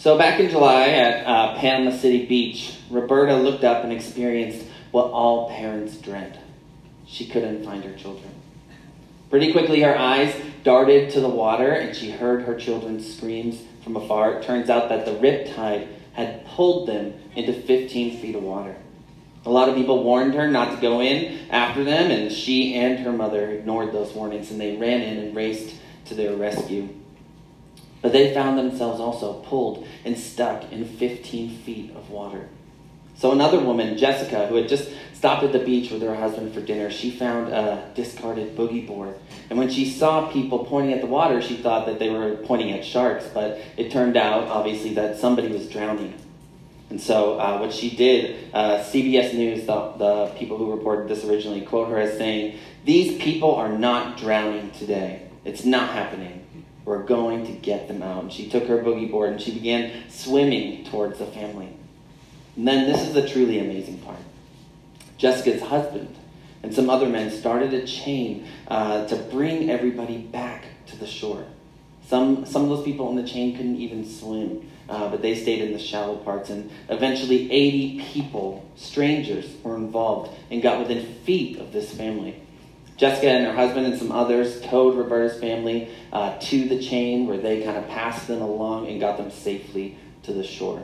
So, back in July at uh, Panama City Beach, Roberta looked up and experienced what all parents dread. She couldn't find her children. Pretty quickly, her eyes darted to the water and she heard her children's screams from afar. It turns out that the rip tide had pulled them into 15 feet of water. A lot of people warned her not to go in after them, and she and her mother ignored those warnings and they ran in and raced to their rescue. But they found themselves also pulled and stuck in 15 feet of water. So another woman, Jessica, who had just stopped at the beach with her husband for dinner, she found a discarded boogie board. And when she saw people pointing at the water, she thought that they were pointing at sharks, but it turned out, obviously, that somebody was drowning. And so uh, what she did, uh, CBS News, the, the people who reported this originally, quote her as saying, These people are not drowning today. It's not happening. We're going to get them out. And she took her boogie board and she began swimming towards the family. And then this is the truly amazing part. Jessica's husband and some other men started a chain uh, to bring everybody back to the shore. Some, some of those people on the chain couldn't even swim, uh, but they stayed in the shallow parts. And eventually, 80 people, strangers, were involved and got within feet of this family. Jessica and her husband and some others towed Roberta's family uh, to the chain where they kind of passed them along and got them safely to the shore.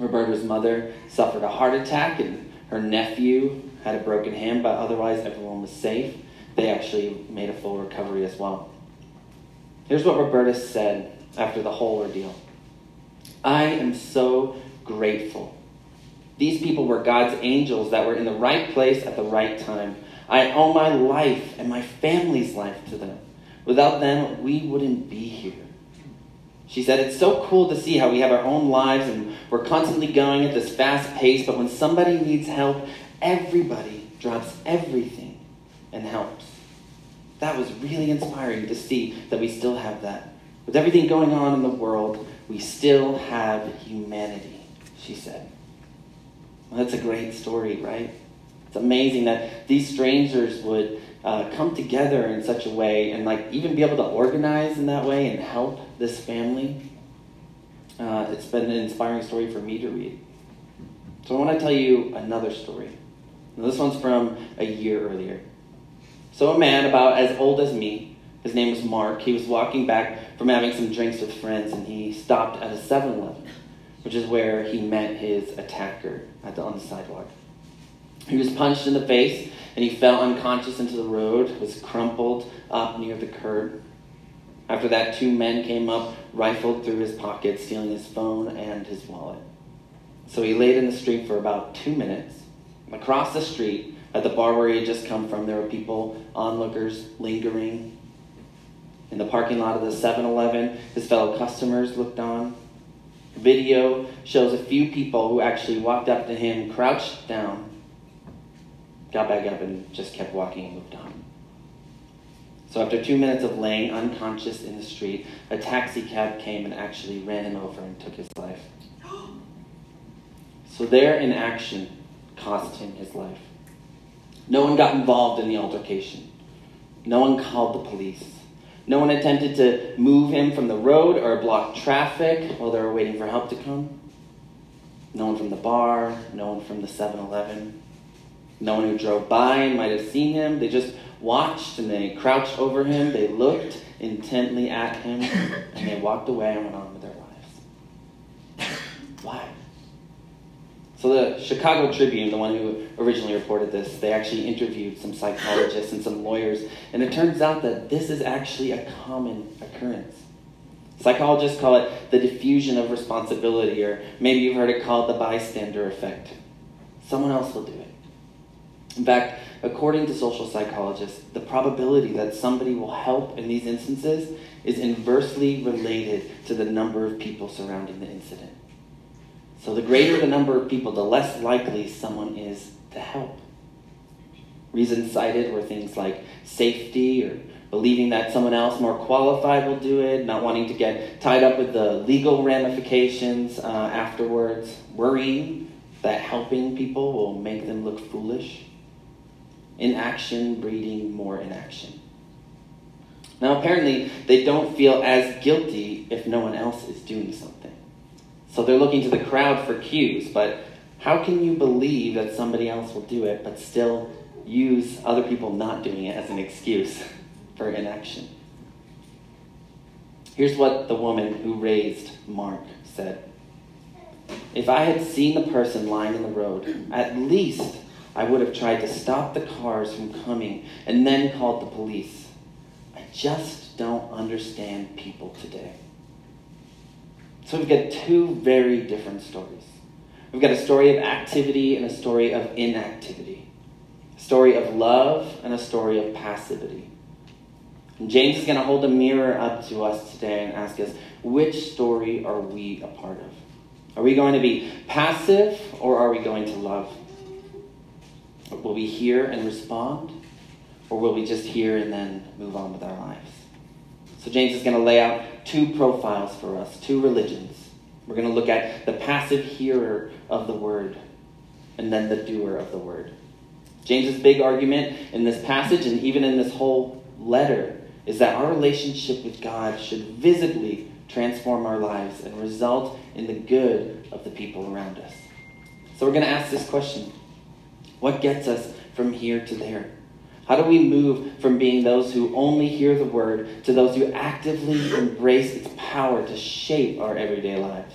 Roberta's mother suffered a heart attack, and her nephew had a broken hand, but otherwise everyone was safe. They actually made a full recovery as well. Here's what Roberta said after the whole ordeal I am so grateful. These people were God's angels that were in the right place at the right time. I owe my life and my family's life to them. Without them, we wouldn't be here. She said, It's so cool to see how we have our own lives and we're constantly going at this fast pace, but when somebody needs help, everybody drops everything and helps. That was really inspiring to see that we still have that. With everything going on in the world, we still have humanity, she said. Well, that's a great story, right? It's amazing that these strangers would uh, come together in such a way and like even be able to organize in that way and help this family. Uh, it's been an inspiring story for me to read. So I want to tell you another story. Now, this one's from a year earlier. So a man about as old as me, his name was Mark, he was walking back from having some drinks with friends and he stopped at a 7-Eleven, which is where he met his attacker at the, on the sidewalk. He was punched in the face and he fell unconscious into the road, was crumpled up near the curb. After that, two men came up, rifled through his pockets, stealing his phone and his wallet. So he laid in the street for about two minutes. Across the street, at the bar where he had just come from, there were people, onlookers, lingering. In the parking lot of the 7 Eleven, his fellow customers looked on. Video shows a few people who actually walked up to him, crouched down, got back up and just kept walking and moved on. So after two minutes of laying unconscious in the street, a taxi cab came and actually ran him over and took his life. So their inaction cost him his life. No one got involved in the altercation. No one called the police. No one attempted to move him from the road or block traffic while they were waiting for help to come. No one from the bar, no one from the 7 Eleven. No one who drove by might have seen him. They just watched and they crouched over him. They looked intently at him and they walked away and went on with their lives. Why? So the Chicago Tribune, the one who originally reported this, they actually interviewed some psychologists and some lawyers, and it turns out that this is actually a common occurrence. Psychologists call it the diffusion of responsibility, or maybe you've heard it called the bystander effect. Someone else will do it. In fact, according to social psychologists, the probability that somebody will help in these instances is inversely related to the number of people surrounding the incident. So the greater the number of people, the less likely someone is to help. Reasons cited were things like safety or believing that someone else more qualified will do it, not wanting to get tied up with the legal ramifications uh, afterwards, worrying that helping people will make them look foolish inaction breeding more inaction. Now, apparently, they don't feel as guilty if no one else is doing something. So they're looking to the crowd for cues, but how can you believe that somebody else will do it but still use other people not doing it as an excuse for inaction? Here's what the woman who raised Mark said If I had seen the person lying in the road, at least I would have tried to stop the cars from coming and then called the police. I just don't understand people today. So we've got two very different stories. We've got a story of activity and a story of inactivity, a story of love and a story of passivity. And James is going to hold a mirror up to us today and ask us, which story are we a part of? Are we going to be passive or are we going to love? Will we hear and respond? Or will we just hear and then move on with our lives? So, James is going to lay out two profiles for us, two religions. We're going to look at the passive hearer of the word and then the doer of the word. James's big argument in this passage and even in this whole letter is that our relationship with God should visibly transform our lives and result in the good of the people around us. So we're going to ask this question What gets us from here to there? How do we move from being those who only hear the word to those who actively embrace its power to shape our everyday lives?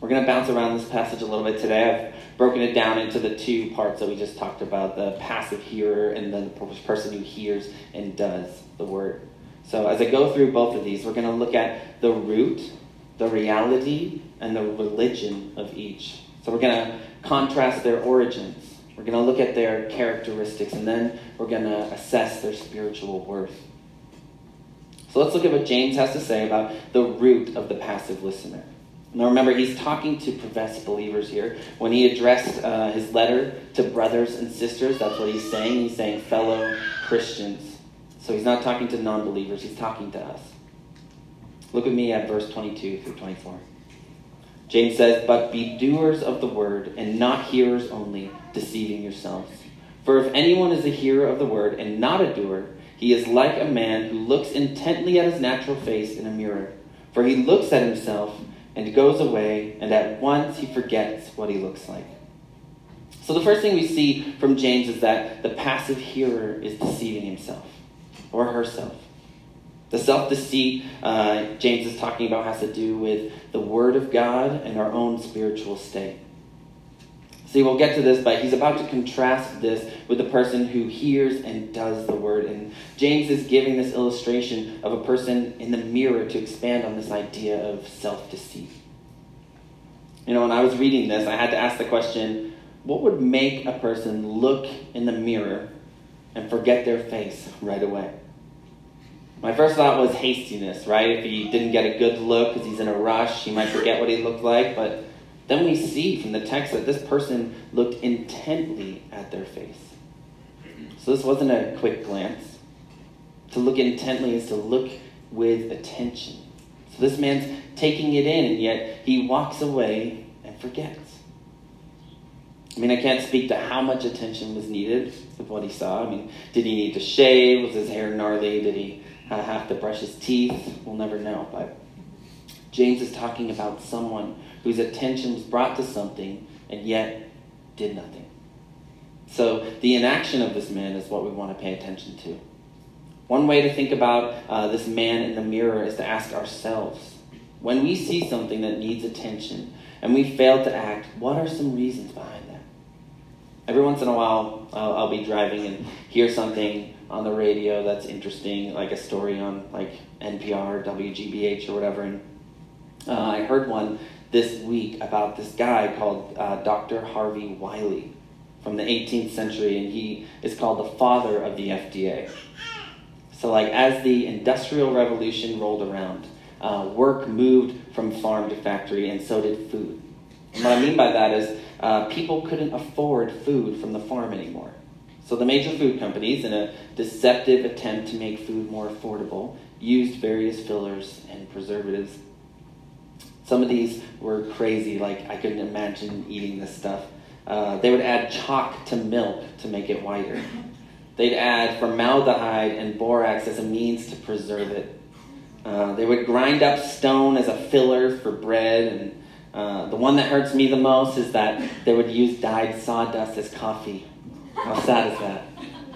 We're going to bounce around this passage a little bit today. I've broken it down into the two parts that we just talked about the passive hearer and the person who hears and does the word. So, as I go through both of these, we're going to look at the root, the reality, and the religion of each. So, we're going to contrast their origins. We're going to look at their characteristics, and then we're going to assess their spiritual worth. So, let's look at what James has to say about the root of the passive listener. Now remember, he's talking to professed believers here. When he addressed uh, his letter to brothers and sisters, that's what he's saying. He's saying fellow Christians. So he's not talking to non believers, he's talking to us. Look at me at verse 22 through 24. James says, But be doers of the word, and not hearers only, deceiving yourselves. For if anyone is a hearer of the word and not a doer, he is like a man who looks intently at his natural face in a mirror. For he looks at himself and goes away, and at once he forgets what he looks like. So, the first thing we see from James is that the passive hearer is deceiving himself or herself. The self deceit uh, James is talking about has to do with the Word of God and our own spiritual state. See, we'll get to this, but he's about to contrast this with the person who hears and does the word. And James is giving this illustration of a person in the mirror to expand on this idea of self deceit. You know, when I was reading this, I had to ask the question what would make a person look in the mirror and forget their face right away? My first thought was hastiness, right? If he didn't get a good look because he's in a rush, he might forget what he looked like, but then we see from the text that this person looked intently at their face. So this wasn't a quick glance. To look intently is to look with attention. So this man's taking it in, and yet he walks away and forgets. I mean, I can't speak to how much attention was needed with what he saw. I mean, did he need to shave? Was his hair gnarly? Did he have to brush his teeth? We'll never know. But James is talking about someone whose attention was brought to something and yet did nothing. So the inaction of this man is what we want to pay attention to. One way to think about uh, this man in the mirror is to ask ourselves when we see something that needs attention and we fail to act, what are some reasons behind that? Every once in a while, I'll, I'll be driving and hear something on the radio that's interesting, like a story on like NPR, WGBH, or whatever. And uh, I heard one this week about this guy called uh, Dr. Harvey Wiley from the 18th century, and he is called the father of the FDA. So, like, as the Industrial Revolution rolled around, uh, work moved from farm to factory, and so did food. And what I mean by that is uh, people couldn't afford food from the farm anymore. So the major food companies, in a deceptive attempt to make food more affordable, used various fillers and preservatives some of these were crazy, like I couldn't imagine eating this stuff. Uh, they would add chalk to milk to make it whiter. They'd add formaldehyde and borax as a means to preserve it. Uh, they would grind up stone as a filler for bread, and uh, the one that hurts me the most is that they would use dyed sawdust as coffee. How sad is that?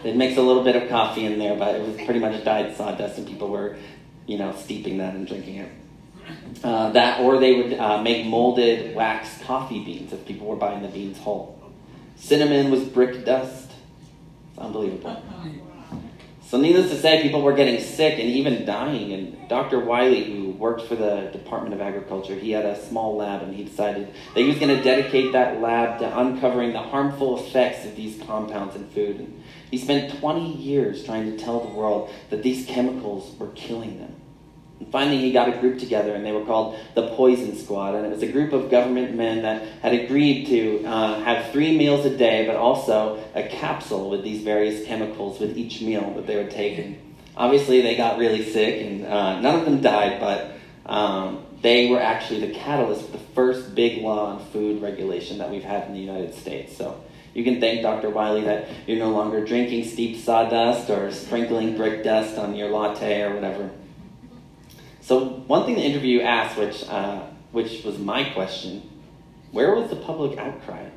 They'd mix a little bit of coffee in there, but it was pretty much dyed sawdust, and people were, you know, steeping that and drinking it. Uh, that, or they would uh, make molded wax coffee beans if people were buying the beans whole. Cinnamon was brick dust. It's unbelievable. So, needless to say, people were getting sick and even dying. And Dr. Wiley, who worked for the Department of Agriculture, he had a small lab and he decided that he was going to dedicate that lab to uncovering the harmful effects of these compounds in food. And he spent 20 years trying to tell the world that these chemicals were killing them. And finally, he got a group together, and they were called the Poison Squad. And it was a group of government men that had agreed to uh, have three meals a day, but also a capsule with these various chemicals with each meal that they take. And obviously, they got really sick, and uh, none of them died, but um, they were actually the catalyst for the first big law on food regulation that we've had in the United States. So you can thank Dr. Wiley that you're no longer drinking steep sawdust or sprinkling brick dust on your latte or whatever. So one thing the interview asked, which uh, which was my question, where was the public outcry?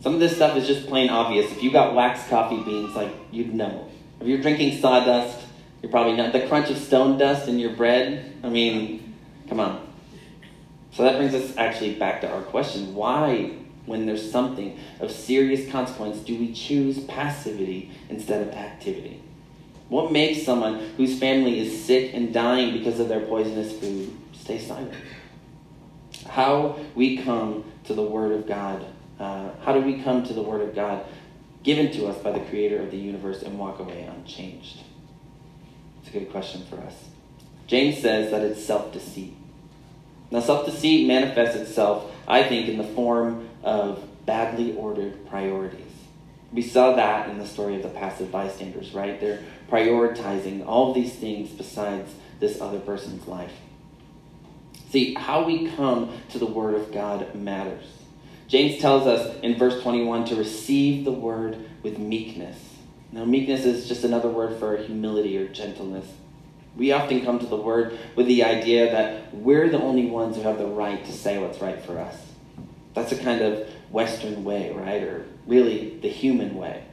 Some of this stuff is just plain obvious. If you got wax coffee beans, like you'd know. If you're drinking sawdust, you're probably not. The crunch of stone dust in your bread. I mean, come on. So that brings us actually back to our question: Why, when there's something of serious consequence, do we choose passivity instead of activity? What makes someone whose family is sick and dying because of their poisonous food stay silent? How we come to the Word of God. Uh, how do we come to the Word of God given to us by the Creator of the universe and walk away unchanged? It's a good question for us. James says that it's self deceit. Now, self deceit manifests itself, I think, in the form of badly ordered priorities. We saw that in the story of the passive bystanders, right? They're prioritizing all these things besides this other person's life. See, how we come to the Word of God matters. James tells us in verse 21 to receive the Word with meekness. Now, meekness is just another word for humility or gentleness. We often come to the Word with the idea that we're the only ones who have the right to say what's right for us. That's a kind of Western way, right? Or really the human way.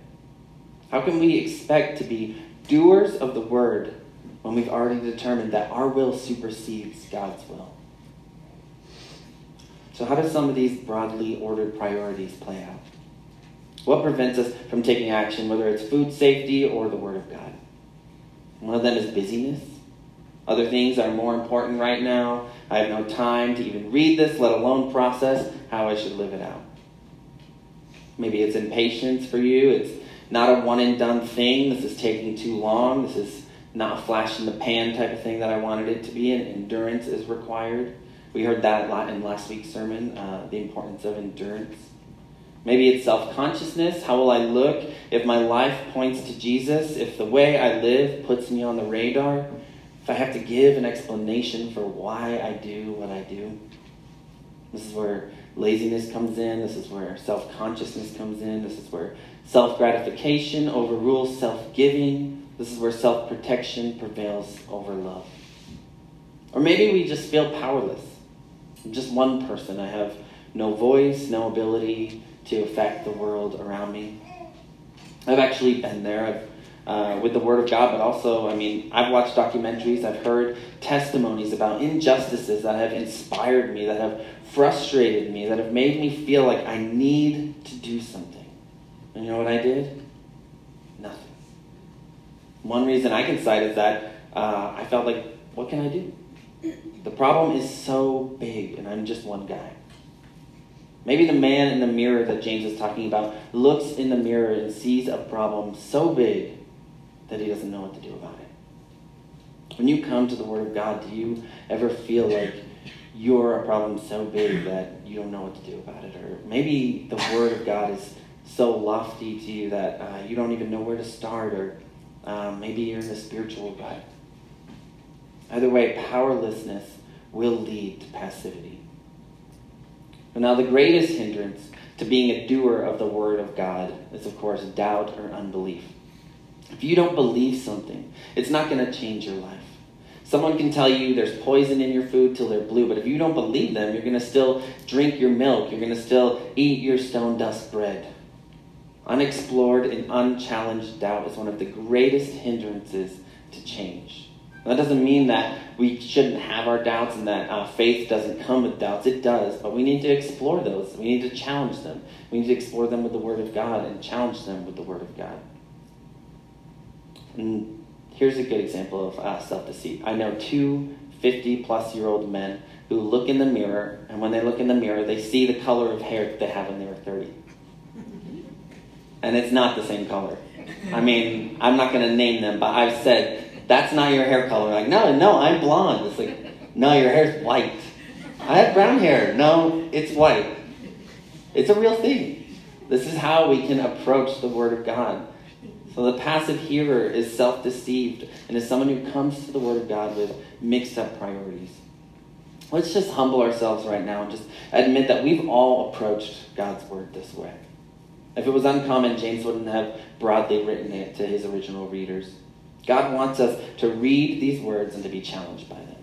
How can we expect to be doers of the word when we've already determined that our will supersedes God's will? So, how do some of these broadly ordered priorities play out? What prevents us from taking action, whether it's food safety or the Word of God? One of them is busyness. Other things are more important right now. I have no time to even read this, let alone process how I should live it out. Maybe it's impatience for you. It's not a one and done thing. This is taking too long. This is not a flash in the pan type of thing that I wanted it to be. And endurance is required. We heard that a lot in last week's sermon uh, the importance of endurance. Maybe it's self consciousness. How will I look if my life points to Jesus? If the way I live puts me on the radar? If I have to give an explanation for why I do what I do? This is where laziness comes in. This is where self consciousness comes in. This is where self gratification overrules self giving. This is where self protection prevails over love. Or maybe we just feel powerless. I'm just one person. I have no voice, no ability to affect the world around me. I've actually been there. I've uh, with the Word of God, but also, I mean, I've watched documentaries, I've heard testimonies about injustices that have inspired me, that have frustrated me, that have made me feel like I need to do something. And you know what I did? Nothing. One reason I can cite is that uh, I felt like, what can I do? The problem is so big, and I'm just one guy. Maybe the man in the mirror that James is talking about looks in the mirror and sees a problem so big that he doesn't know what to do about it. When you come to the Word of God, do you ever feel like you're a problem so big that you don't know what to do about it? Or maybe the Word of God is so lofty to you that uh, you don't even know where to start, or um, maybe you're in the spiritual rut. Either way, powerlessness will lead to passivity. But now, the greatest hindrance to being a doer of the Word of God is, of course, doubt or unbelief. If you don't believe something, it's not going to change your life. Someone can tell you there's poison in your food till they're blue, but if you don't believe them, you're going to still drink your milk. You're going to still eat your stone dust bread. Unexplored and unchallenged doubt is one of the greatest hindrances to change. That doesn't mean that we shouldn't have our doubts and that uh, faith doesn't come with doubts. It does, but we need to explore those. We need to challenge them. We need to explore them with the Word of God and challenge them with the Word of God. And here's a good example of uh, self deceit. I know two 50 plus year old men who look in the mirror, and when they look in the mirror, they see the color of hair that they had when they were 30 and it's not the same color. I mean, I'm not going to name them, but I've said, that's not your hair color. Like, no, no, I'm blonde. It's like, no, your hair's white. I have brown hair. No, it's white. It's a real thing. This is how we can approach the Word of God. So the passive hearer is self deceived and is someone who comes to the Word of God with mixed up priorities. Let's just humble ourselves right now and just admit that we've all approached God's Word this way. If it was uncommon, James wouldn't have broadly written it to his original readers. God wants us to read these words and to be challenged by them.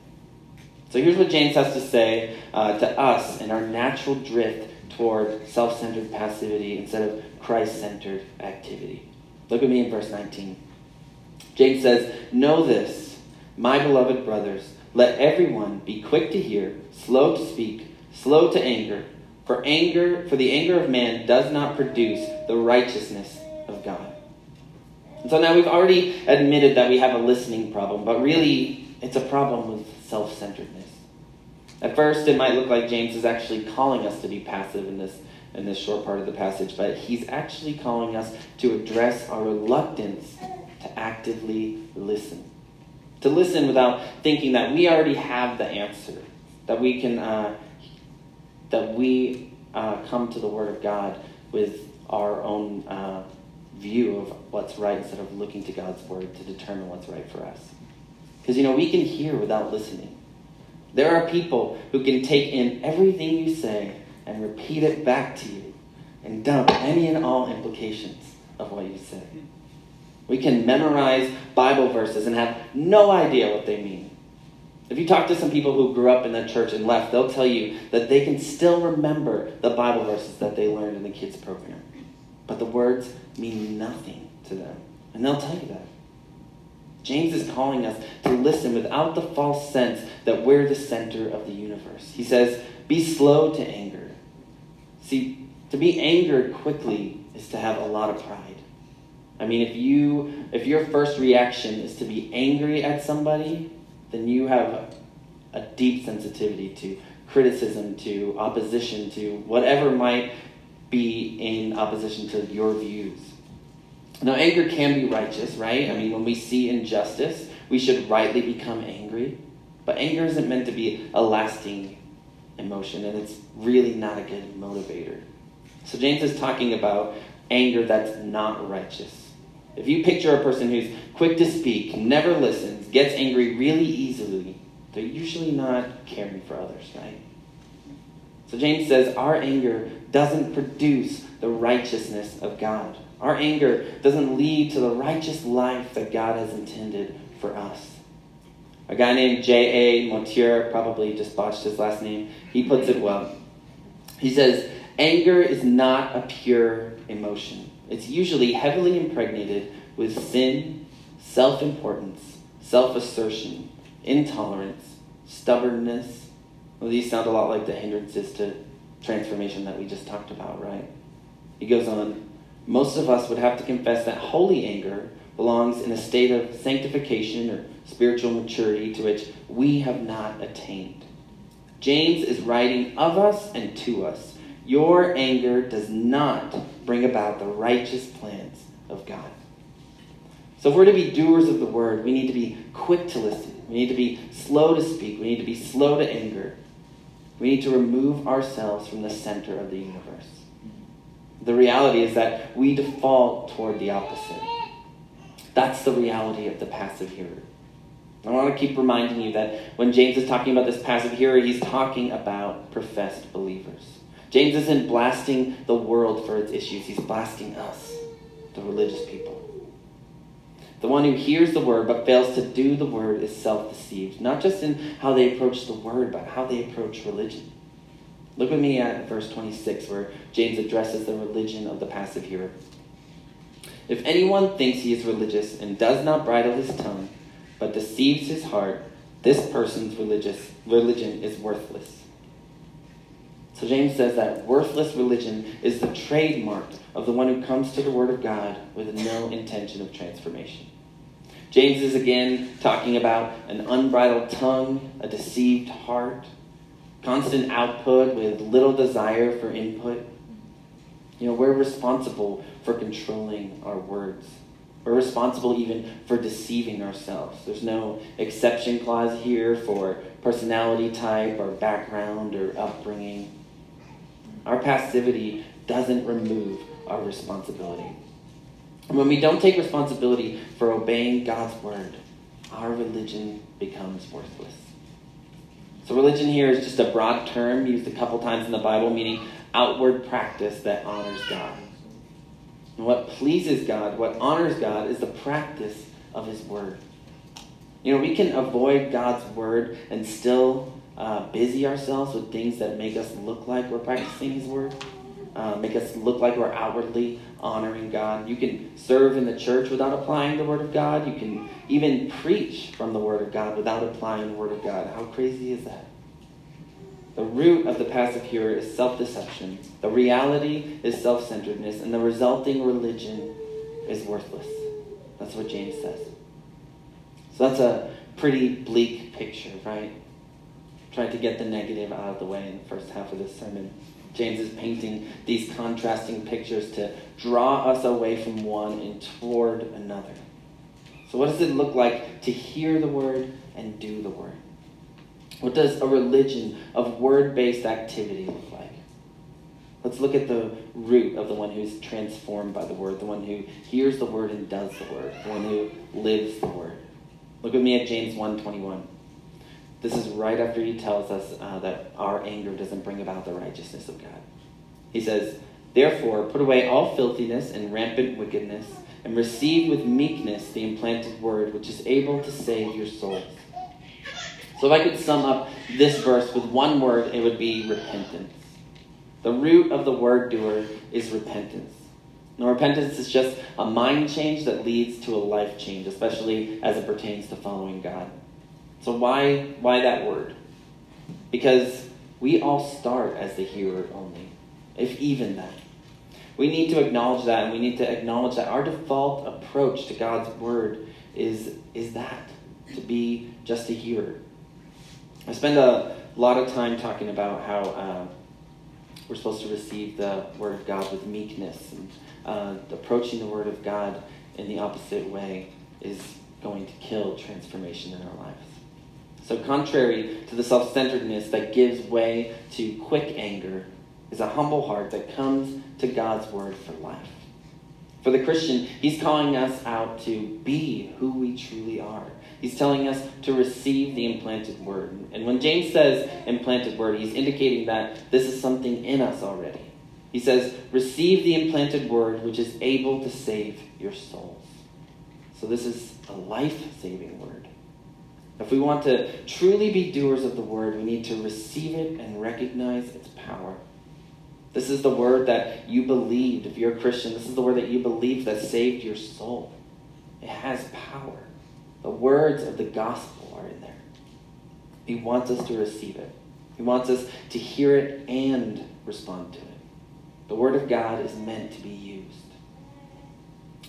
So here's what James has to say uh, to us in our natural drift toward self centered passivity instead of Christ centered activity. Look at me in verse 19. James says, Know this, my beloved brothers, let everyone be quick to hear, slow to speak, slow to anger for anger, for the anger of man does not produce the righteousness of God. And so now we've already admitted that we have a listening problem, but really it's a problem with self-centeredness. At first, it might look like James is actually calling us to be passive in this in this short part of the passage, but he's actually calling us to address our reluctance to actively listen. To listen without thinking that we already have the answer, that we can uh, that we uh, come to the Word of God with our own uh, view of what's right instead of looking to God's Word to determine what's right for us. Because, you know, we can hear without listening. There are people who can take in everything you say and repeat it back to you and dump any and all implications of what you say. We can memorize Bible verses and have no idea what they mean. If you talk to some people who grew up in the church and left, they'll tell you that they can still remember the Bible verses that they learned in the kids' program. But the words mean nothing to them. And they'll tell you that. James is calling us to listen without the false sense that we're the center of the universe. He says, Be slow to anger. See, to be angered quickly is to have a lot of pride. I mean, if you if your first reaction is to be angry at somebody, then you have a deep sensitivity to criticism, to opposition, to whatever might be in opposition to your views. Now, anger can be righteous, right? I mean, when we see injustice, we should rightly become angry. But anger isn't meant to be a lasting emotion, and it's really not a good motivator. So, James is talking about anger that's not righteous. If you picture a person who's quick to speak, never listens, gets angry really easily, they're usually not caring for others, right? So James says our anger doesn't produce the righteousness of God. Our anger doesn't lead to the righteous life that God has intended for us. A guy named J.A. Montier, probably just botched his last name, he puts it well. He says, Anger is not a pure emotion. It's usually heavily impregnated with sin, self importance, self assertion, intolerance, stubbornness. Well, these sound a lot like the hindrances to transformation that we just talked about, right? He goes on Most of us would have to confess that holy anger belongs in a state of sanctification or spiritual maturity to which we have not attained. James is writing of us and to us. Your anger does not bring about the righteous plans of God. So, if we're to be doers of the word, we need to be quick to listen. We need to be slow to speak. We need to be slow to anger. We need to remove ourselves from the center of the universe. The reality is that we default toward the opposite. That's the reality of the passive hearer. I want to keep reminding you that when James is talking about this passive hearer, he's talking about professed believers. James isn't blasting the world for its issues, he's blasting us, the religious people. The one who hears the word but fails to do the word is self deceived, not just in how they approach the word, but how they approach religion. Look with me at verse 26, where James addresses the religion of the passive hearer. If anyone thinks he is religious and does not bridle his tongue, but deceives his heart, this person's religious religion is worthless. So James says that worthless religion is the trademark of the one who comes to the Word of God with no intention of transformation. James is again talking about an unbridled tongue, a deceived heart, constant output with little desire for input. You know, we're responsible for controlling our words. We're responsible even for deceiving ourselves. There's no exception clause here for personality type or background or upbringing. Our passivity doesn't remove our responsibility. And when we don't take responsibility for obeying God's word, our religion becomes worthless. So, religion here is just a broad term used a couple times in the Bible, meaning outward practice that honors God. And what pleases God, what honors God, is the practice of His Word. You know, we can avoid God's Word and still uh, busy ourselves with things that make us look like we're practicing His Word, uh, make us look like we're outwardly honoring God. You can serve in the church without applying the Word of God. You can even preach from the Word of God without applying the Word of God. How crazy is that? The root of the passive hearer is self deception. The reality is self centeredness, and the resulting religion is worthless. That's what James says. So that's a pretty bleak picture, right? Trying to get the negative out of the way in the first half of this sermon. James is painting these contrasting pictures to draw us away from one and toward another. So, what does it look like to hear the word and do the word? What does a religion of word based activity look like? Let's look at the root of the one who's transformed by the word, the one who hears the word and does the word, the one who lives the word. Look with me at James 1:21. This is right after he tells us uh, that our anger doesn't bring about the righteousness of God. He says, Therefore, put away all filthiness and rampant wickedness, and receive with meekness the implanted word, which is able to save your souls. So, if I could sum up this verse with one word, it would be repentance. The root of the word doer is repentance. Now, repentance is just a mind change that leads to a life change, especially as it pertains to following God. So, why, why that word? Because we all start as the hearer only, if even that. We need to acknowledge that, and we need to acknowledge that our default approach to God's word is, is that to be just a hearer. I spend a lot of time talking about how uh, we're supposed to receive the Word of God with meekness, and uh, approaching the Word of God in the opposite way is going to kill transformation in our lives. So, contrary to the self centeredness that gives way to quick anger, is a humble heart that comes to God's Word for life. For the Christian, He's calling us out to be who we truly are He's telling us to receive the implanted word. And when James says implanted word, he's indicating that this is something in us already. He says, receive the implanted word which is able to save your souls. So this is a life saving word. If we want to truly be doers of the word, we need to receive it and recognize its power. This is the word that you believed. If you're a Christian, this is the word that you believed that saved your soul. It has power. The words of the gospel are in there. He wants us to receive it. He wants us to hear it and respond to it. The Word of God is meant to be used.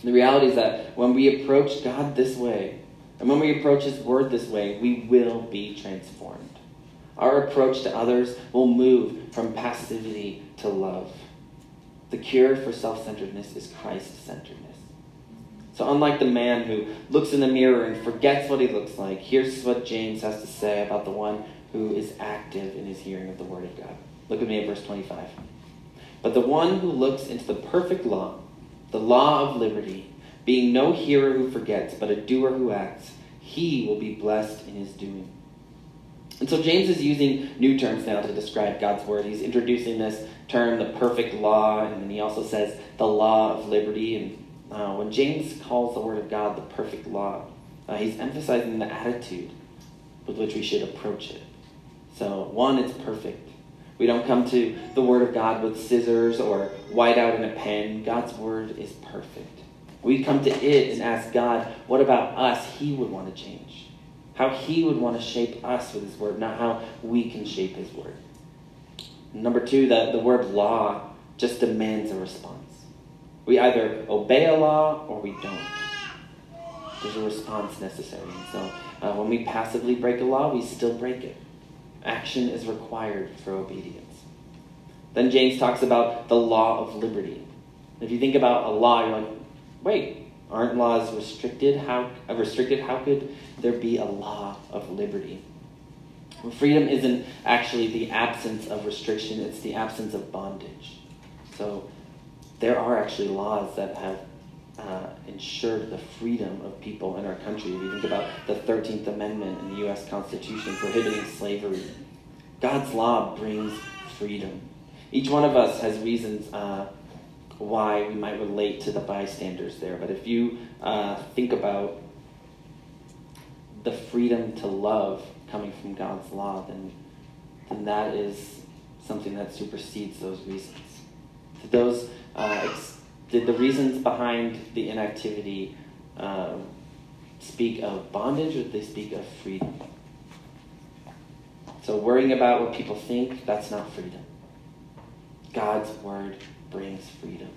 The reality is that when we approach God this way, and when we approach His Word this way, we will be transformed. Our approach to others will move from passivity to love. The cure for self centeredness is Christ centeredness. So, unlike the man who looks in the mirror and forgets what he looks like, here's what James has to say about the one who is active in his hearing of the Word of God. Look at me at verse 25. But the one who looks into the perfect law, the law of liberty, being no hearer who forgets, but a doer who acts, he will be blessed in his doing. And so James is using new terms now to describe God's word. He's introducing this term, the perfect law, and then he also says the law of liberty. And Uh, when James calls the Word of God the perfect law, uh, he's emphasizing the attitude with which we should approach it. So, one, it's perfect. We don't come to the Word of God with scissors or white out in a pen. God's Word is perfect. We come to it and ask God, what about us He would want to change? How He would want to shape us with His Word, not how we can shape His Word. Number two, the, the word law just demands a response. We either obey a law or we don't. There's a response necessary. So uh, when we passively break a law, we still break it. Action is required for obedience. Then James talks about the law of liberty. If you think about a law, you're like, wait, aren't laws restricted? How uh, restricted? How could there be a law of liberty? Well, freedom isn't actually the absence of restriction; it's the absence of bondage. So there are actually laws that have uh, ensured the freedom of people in our country. If you think about the 13th Amendment in the U.S. Constitution prohibiting slavery, God's law brings freedom. Each one of us has reasons uh, why we might relate to the bystanders there, but if you uh, think about the freedom to love coming from God's law, then, then that is something that supersedes those reasons. To those uh, did the reasons behind the inactivity um, speak of bondage or did they speak of freedom? So, worrying about what people think, that's not freedom. God's word brings freedom.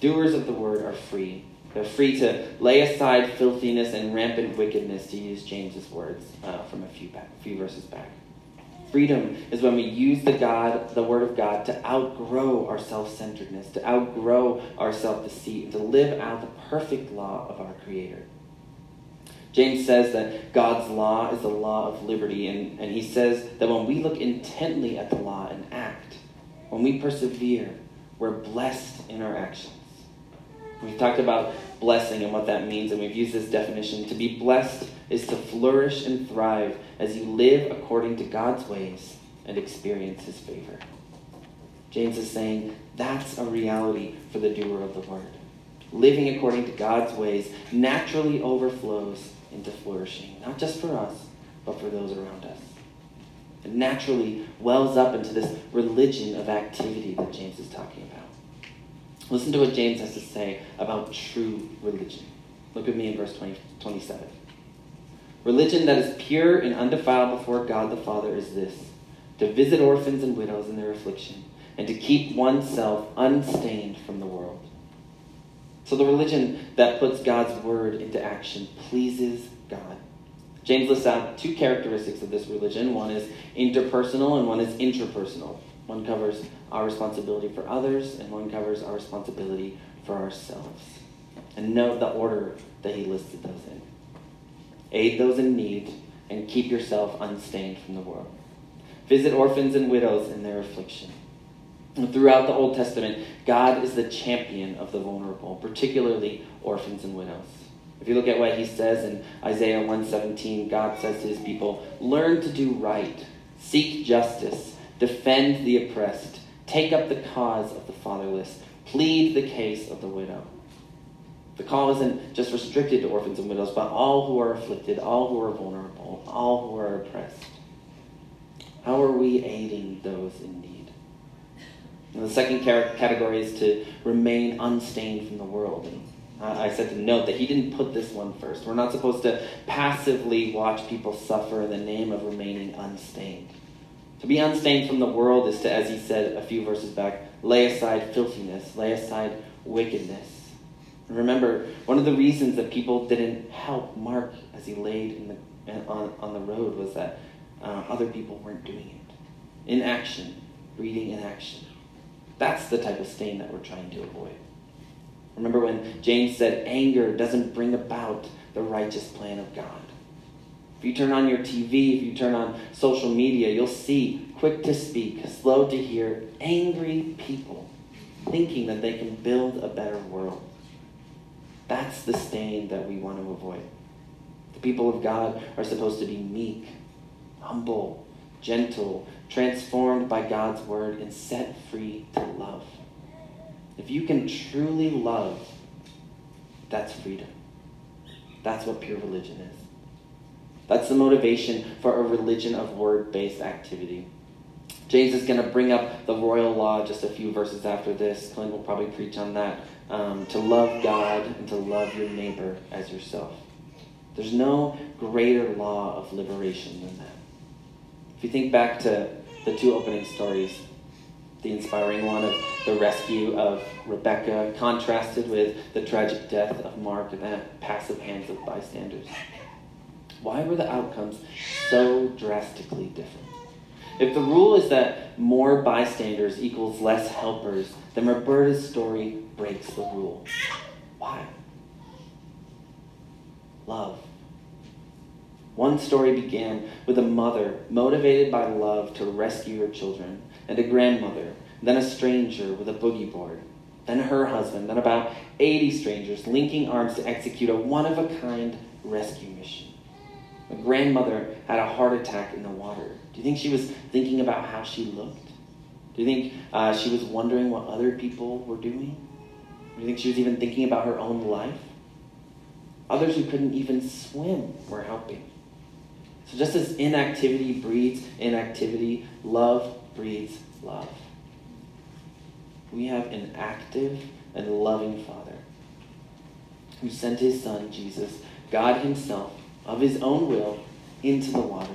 Doers of the word are free. They're free to lay aside filthiness and rampant wickedness, to use James's words uh, from a few, back, few verses back. Freedom is when we use the God, the Word of God, to outgrow our self-centeredness, to outgrow our self-deceit, to live out the perfect law of our Creator. James says that God's law is the law of liberty, and, and he says that when we look intently at the law and act, when we persevere, we're blessed in our actions. We've talked about blessing and what that means, and we've used this definition. To be blessed is to flourish and thrive as you live according to God's ways and experience His favor. James is saying that's a reality for the doer of the word. Living according to God's ways naturally overflows into flourishing, not just for us, but for those around us. It naturally wells up into this religion of activity that James is talking about. Listen to what James has to say about true religion. Look at me in verse 20, 27. Religion that is pure and undefiled before God the Father is this to visit orphans and widows in their affliction, and to keep oneself unstained from the world. So, the religion that puts God's word into action pleases God. James lists out two characteristics of this religion one is interpersonal, and one is intrapersonal. One covers our responsibility for others, and one covers our responsibility for ourselves. And note the order that he listed those in aid those in need, and keep yourself unstained from the world. Visit orphans and widows in their affliction. Throughout the Old Testament, God is the champion of the vulnerable, particularly orphans and widows. If you look at what he says in Isaiah 117, God says to his people, Learn to do right, seek justice, defend the oppressed, take up the cause of the fatherless, plead the case of the widow. The call isn't just restricted to orphans and widows, but all who are afflicted, all who are vulnerable, all who are oppressed. How are we aiding those in need? The second category is to remain unstained from the world. And I said to note that he didn't put this one first. We're not supposed to passively watch people suffer in the name of remaining unstained. To be unstained from the world is to, as he said a few verses back, lay aside filthiness, lay aside wickedness. And remember, one of the reasons that people didn't help Mark as he laid the, on, on the road was that uh, other people weren't doing it. In action, reading in action. That's the type of stain that we're trying to avoid. Remember when James said anger doesn't bring about the righteous plan of God. If you turn on your TV, if you turn on social media, you'll see quick to speak, slow to hear, angry people thinking that they can build a better world. That's the stain that we want to avoid. The people of God are supposed to be meek, humble, gentle, transformed by God's word, and set free to love. If you can truly love, That's freedom. That's what pure religion is. That's the motivation for a religion of word based activity. James is going to bring up the royal law just a few verses after this. Clint will probably preach on that. Um, to love God and to love your neighbor as yourself. There's no greater law of liberation than that. If you think back to the two opening stories, the inspiring one of the rescue of Rebecca, contrasted with the tragic death of Mark and the passive hands of bystanders. Why were the outcomes so drastically different? If the rule is that more bystanders equals less helpers, then Roberta's story breaks the rule. Why? Love. One story began with a mother motivated by love to rescue her children, and a grandmother, then a stranger with a boogie board, then her husband, then about 80 strangers linking arms to execute a one of a kind rescue mission. A grandmother had a heart attack in the water. Do you think she was thinking about how she looked? Do you think uh, she was wondering what other people were doing? Do you think she was even thinking about her own life? Others who couldn't even swim were helping. So, just as inactivity breeds inactivity, love breeds love. We have an active and loving Father who sent his Son, Jesus, God Himself, of His own will, into the water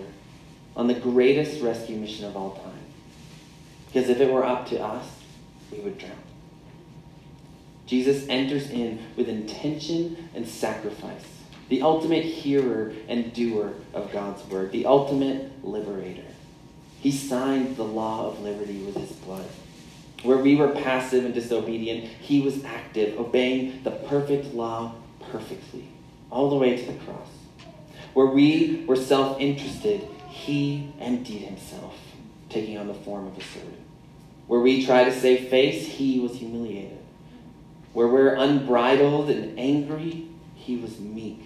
on the greatest rescue mission of all time. Because if it were up to us, we would drown. Jesus enters in with intention and sacrifice the ultimate hearer and doer of God's word, the ultimate liberator. He signed the law of liberty with his blood. Where we were passive and disobedient, he was active, obeying the perfect law perfectly, all the way to the cross. Where we were self interested, he emptied himself, taking on the form of a servant. Where we try to save face, he was humiliated. Where we're unbridled and angry, he was meek.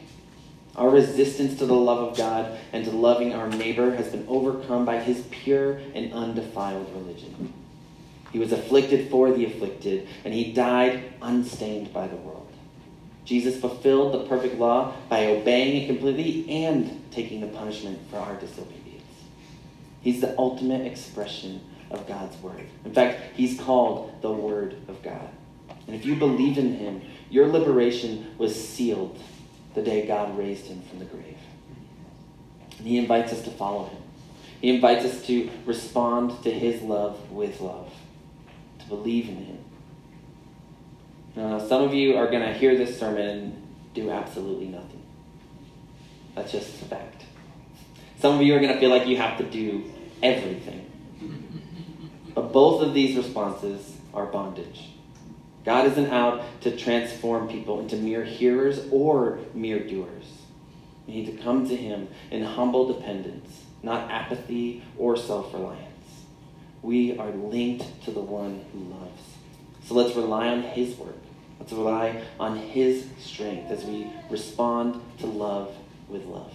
Our resistance to the love of God and to loving our neighbor has been overcome by his pure and undefiled religion. He was afflicted for the afflicted, and he died unstained by the world. Jesus fulfilled the perfect law by obeying it completely and taking the punishment for our disobedience. He's the ultimate expression of God's word. In fact, he's called the Word of God. And if you believe in him, your liberation was sealed the day God raised him from the grave. And he invites us to follow him. He invites us to respond to his love with love, to believe in him. Now, some of you are going to hear this sermon and do absolutely nothing. That's just a fact. Some of you are going to feel like you have to do everything. But both of these responses are bondage. God isn't out to transform people into mere hearers or mere doers. We need to come to Him in humble dependence, not apathy or self reliance. We are linked to the one who loves. So let's rely on His work. Let's rely on His strength as we respond to love with love.